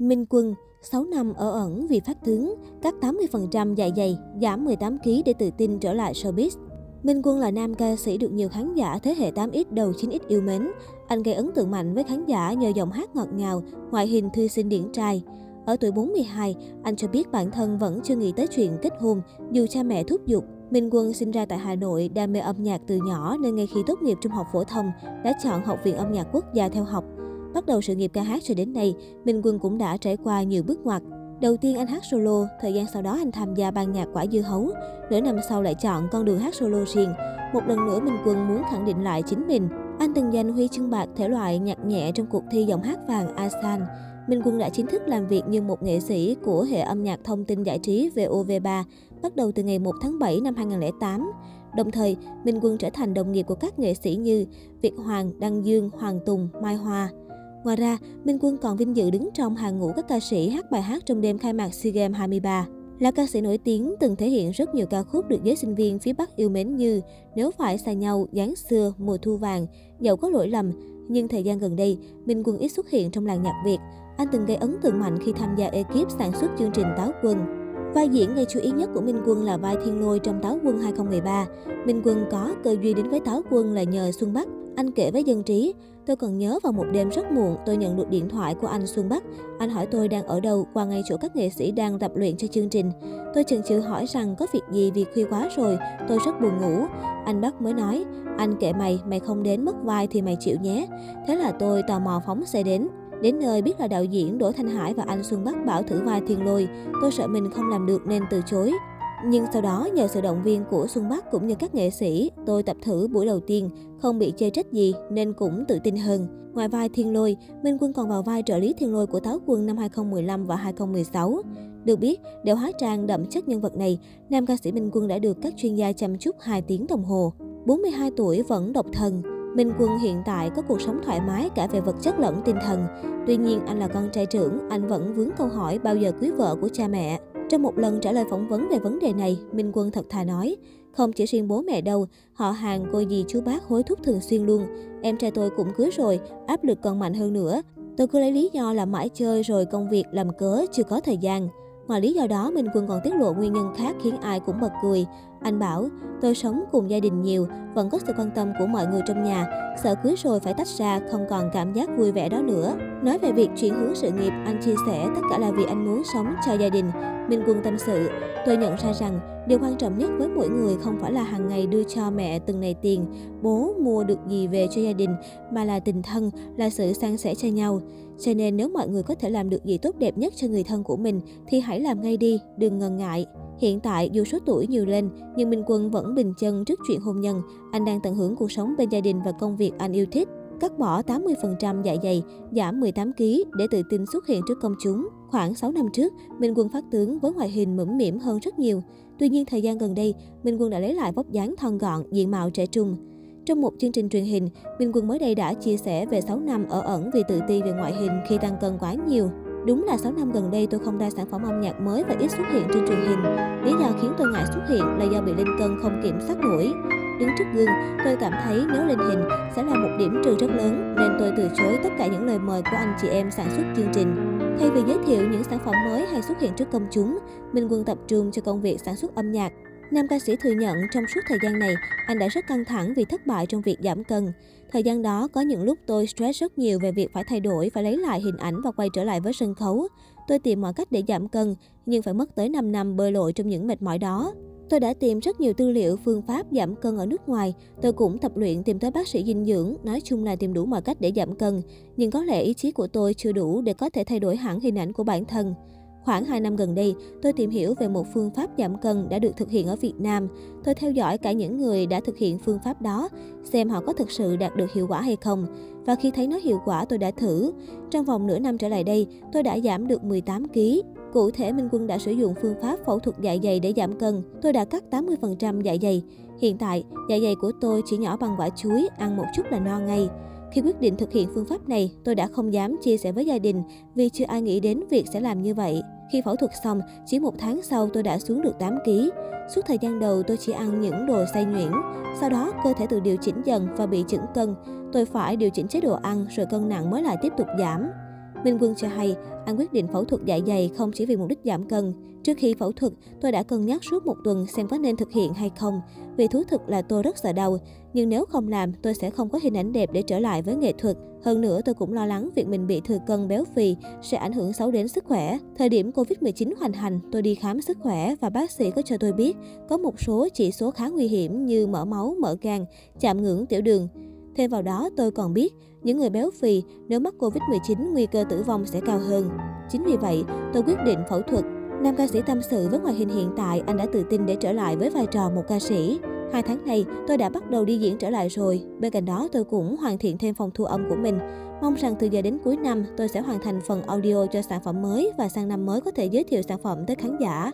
Minh Quân, 6 năm ở ẩn vì phát tướng, cắt 80% dạ dày, giảm 18kg để tự tin trở lại showbiz. Minh Quân là nam ca sĩ được nhiều khán giả thế hệ 8X đầu 9X yêu mến. Anh gây ấn tượng mạnh với khán giả nhờ giọng hát ngọt ngào, ngoại hình thư sinh điển trai. Ở tuổi 42, anh cho biết bản thân vẫn chưa nghĩ tới chuyện kết hôn, dù cha mẹ thúc giục. Minh Quân sinh ra tại Hà Nội, đam mê âm nhạc từ nhỏ nên ngay khi tốt nghiệp trung học phổ thông, đã chọn Học viện Âm nhạc Quốc gia theo học. Bắt đầu sự nghiệp ca hát cho đến nay, Minh Quân cũng đã trải qua nhiều bước ngoặt. Đầu tiên anh hát solo, thời gian sau đó anh tham gia ban nhạc quả dưa hấu. Nửa năm sau lại chọn con đường hát solo riêng. Một lần nữa Minh Quân muốn khẳng định lại chính mình. Anh từng giành huy chương bạc thể loại nhạc nhẹ trong cuộc thi giọng hát vàng ASAN. Minh Quân đã chính thức làm việc như một nghệ sĩ của hệ âm nhạc thông tin giải trí VOV3, bắt đầu từ ngày 1 tháng 7 năm 2008. Đồng thời, Minh Quân trở thành đồng nghiệp của các nghệ sĩ như Việt Hoàng, Đăng Dương, Hoàng Tùng, Mai Hoa. Ngoài ra, Minh Quân còn vinh dự đứng trong hàng ngũ các ca sĩ hát bài hát trong đêm khai mạc SEA Games 23. Là ca sĩ nổi tiếng, từng thể hiện rất nhiều ca khúc được giới sinh viên phía Bắc yêu mến như Nếu phải xa nhau, Giáng xưa, Mùa thu vàng, Dẫu có lỗi lầm. Nhưng thời gian gần đây, Minh Quân ít xuất hiện trong làng nhạc Việt. Anh từng gây ấn tượng mạnh khi tham gia ekip sản xuất chương trình Táo Quân. Vai diễn gây chú ý nhất của Minh Quân là vai Thiên Lôi trong Táo Quân 2013. Minh Quân có cơ duyên đến với Táo Quân là nhờ Xuân Bắc. Anh kể với dân trí, tôi còn nhớ vào một đêm rất muộn, tôi nhận được điện thoại của anh Xuân Bắc. Anh hỏi tôi đang ở đâu, qua ngay chỗ các nghệ sĩ đang tập luyện cho chương trình. Tôi chần chừ hỏi rằng có việc gì vì khuya quá rồi, tôi rất buồn ngủ. Anh Bắc mới nói, anh kệ mày, mày không đến mất vai thì mày chịu nhé. Thế là tôi tò mò phóng xe đến. Đến nơi biết là đạo diễn Đỗ Thanh Hải và anh Xuân Bắc bảo thử vai Thiên Lôi, tôi sợ mình không làm được nên từ chối. Nhưng sau đó nhờ sự động viên của Xuân Bắc cũng như các nghệ sĩ, tôi tập thử buổi đầu tiên, không bị chê trách gì nên cũng tự tin hơn. Ngoài vai Thiên Lôi, Minh Quân còn vào vai trợ lý Thiên Lôi của Táo Quân năm 2015 và 2016. Được biết, để hóa trang đậm chất nhân vật này, nam ca sĩ Minh Quân đã được các chuyên gia chăm chút 2 tiếng đồng hồ. 42 tuổi vẫn độc thân. Minh Quân hiện tại có cuộc sống thoải mái cả về vật chất lẫn tinh thần. Tuy nhiên, anh là con trai trưởng, anh vẫn vướng câu hỏi bao giờ cưới vợ của cha mẹ. Trong một lần trả lời phỏng vấn về vấn đề này, Minh Quân thật thà nói, không chỉ riêng bố mẹ đâu, họ hàng, cô dì, chú bác hối thúc thường xuyên luôn. Em trai tôi cũng cưới rồi, áp lực còn mạnh hơn nữa. Tôi cứ lấy lý do là mãi chơi rồi công việc làm cớ, chưa có thời gian. Ngoài lý do đó, Minh Quân còn tiết lộ nguyên nhân khác khiến ai cũng bật cười. Anh bảo, tôi sống cùng gia đình nhiều, vẫn có sự quan tâm của mọi người trong nhà. Sợ cưới rồi phải tách ra, không còn cảm giác vui vẻ đó nữa. Nói về việc chuyển hướng sự nghiệp, anh chia sẻ tất cả là vì anh muốn sống cho gia đình. Minh Quân tâm sự, tôi nhận ra rằng điều quan trọng nhất với mỗi người không phải là hàng ngày đưa cho mẹ từng này tiền, bố mua được gì về cho gia đình, mà là tình thân, là sự san sẻ cho nhau. Cho nên nếu mọi người có thể làm được gì tốt đẹp nhất cho người thân của mình thì hãy làm ngay đi, đừng ngần ngại. Hiện tại, dù số tuổi nhiều lên, nhưng Minh Quân vẫn bình chân trước chuyện hôn nhân. Anh đang tận hưởng cuộc sống bên gia đình và công việc anh yêu thích. Cắt bỏ 80% dạ dày, giảm 18kg để tự tin xuất hiện trước công chúng. Khoảng 6 năm trước, Minh Quân phát tướng với ngoại hình mũm mỉm hơn rất nhiều. Tuy nhiên, thời gian gần đây, Minh Quân đã lấy lại vóc dáng thon gọn, diện mạo trẻ trung. Trong một chương trình truyền hình, Minh Quân mới đây đã chia sẻ về 6 năm ở ẩn vì tự ti về ngoại hình khi tăng cân quá nhiều. Đúng là 6 năm gần đây tôi không ra sản phẩm âm nhạc mới và ít xuất hiện trên truyền hình. Lý do khiến tôi ngại xuất hiện là do bị lên cân không kiểm soát nổi. Đứng trước gương, tôi cảm thấy nếu lên hình sẽ là một điểm trừ rất lớn nên tôi từ chối tất cả những lời mời của anh chị em sản xuất chương trình. Thay vì giới thiệu những sản phẩm mới hay xuất hiện trước công chúng, Minh Quân tập trung cho công việc sản xuất âm nhạc. Nam ca sĩ thừa nhận trong suốt thời gian này, anh đã rất căng thẳng vì thất bại trong việc giảm cân. Thời gian đó, có những lúc tôi stress rất nhiều về việc phải thay đổi phải lấy lại hình ảnh và quay trở lại với sân khấu. Tôi tìm mọi cách để giảm cân, nhưng phải mất tới 5 năm bơi lội trong những mệt mỏi đó. Tôi đã tìm rất nhiều tư liệu phương pháp giảm cân ở nước ngoài. Tôi cũng tập luyện tìm tới bác sĩ dinh dưỡng, nói chung là tìm đủ mọi cách để giảm cân. Nhưng có lẽ ý chí của tôi chưa đủ để có thể thay đổi hẳn hình ảnh của bản thân. Khoảng 2 năm gần đây, tôi tìm hiểu về một phương pháp giảm cân đã được thực hiện ở Việt Nam. Tôi theo dõi cả những người đã thực hiện phương pháp đó, xem họ có thực sự đạt được hiệu quả hay không. Và khi thấy nó hiệu quả tôi đã thử. Trong vòng nửa năm trở lại đây, tôi đã giảm được 18 kg. Cụ thể, Minh Quân đã sử dụng phương pháp phẫu thuật dạ dày để giảm cân. Tôi đã cắt 80% dạ dày. Hiện tại, dạ dày của tôi chỉ nhỏ bằng quả chuối, ăn một chút là no ngay. Khi quyết định thực hiện phương pháp này, tôi đã không dám chia sẻ với gia đình vì chưa ai nghĩ đến việc sẽ làm như vậy. Khi phẫu thuật xong, chỉ một tháng sau tôi đã xuống được 8 kg. Suốt thời gian đầu tôi chỉ ăn những đồ xay nhuyễn. Sau đó cơ thể tự điều chỉnh dần và bị chững cân. Tôi phải điều chỉnh chế độ ăn rồi cân nặng mới lại tiếp tục giảm. Minh Quân cho hay, anh quyết định phẫu thuật dạ dày không chỉ vì mục đích giảm cân. Trước khi phẫu thuật, tôi đã cân nhắc suốt một tuần xem có nên thực hiện hay không. Vì thú thực là tôi rất sợ đau, nhưng nếu không làm, tôi sẽ không có hình ảnh đẹp để trở lại với nghệ thuật. Hơn nữa, tôi cũng lo lắng việc mình bị thừa cân béo phì sẽ ảnh hưởng xấu đến sức khỏe. Thời điểm Covid-19 hoành hành, tôi đi khám sức khỏe và bác sĩ có cho tôi biết có một số chỉ số khá nguy hiểm như mỡ máu, mỡ gan, chạm ngưỡng tiểu đường. Thêm vào đó, tôi còn biết những người béo phì nếu mắc Covid-19 nguy cơ tử vong sẽ cao hơn. Chính vì vậy, tôi quyết định phẫu thuật. Nam ca sĩ tâm sự với ngoại hình hiện tại, anh đã tự tin để trở lại với vai trò một ca sĩ. Hai tháng này, tôi đã bắt đầu đi diễn trở lại rồi. Bên cạnh đó, tôi cũng hoàn thiện thêm phòng thu âm của mình. Mong rằng từ giờ đến cuối năm, tôi sẽ hoàn thành phần audio cho sản phẩm mới và sang năm mới có thể giới thiệu sản phẩm tới khán giả.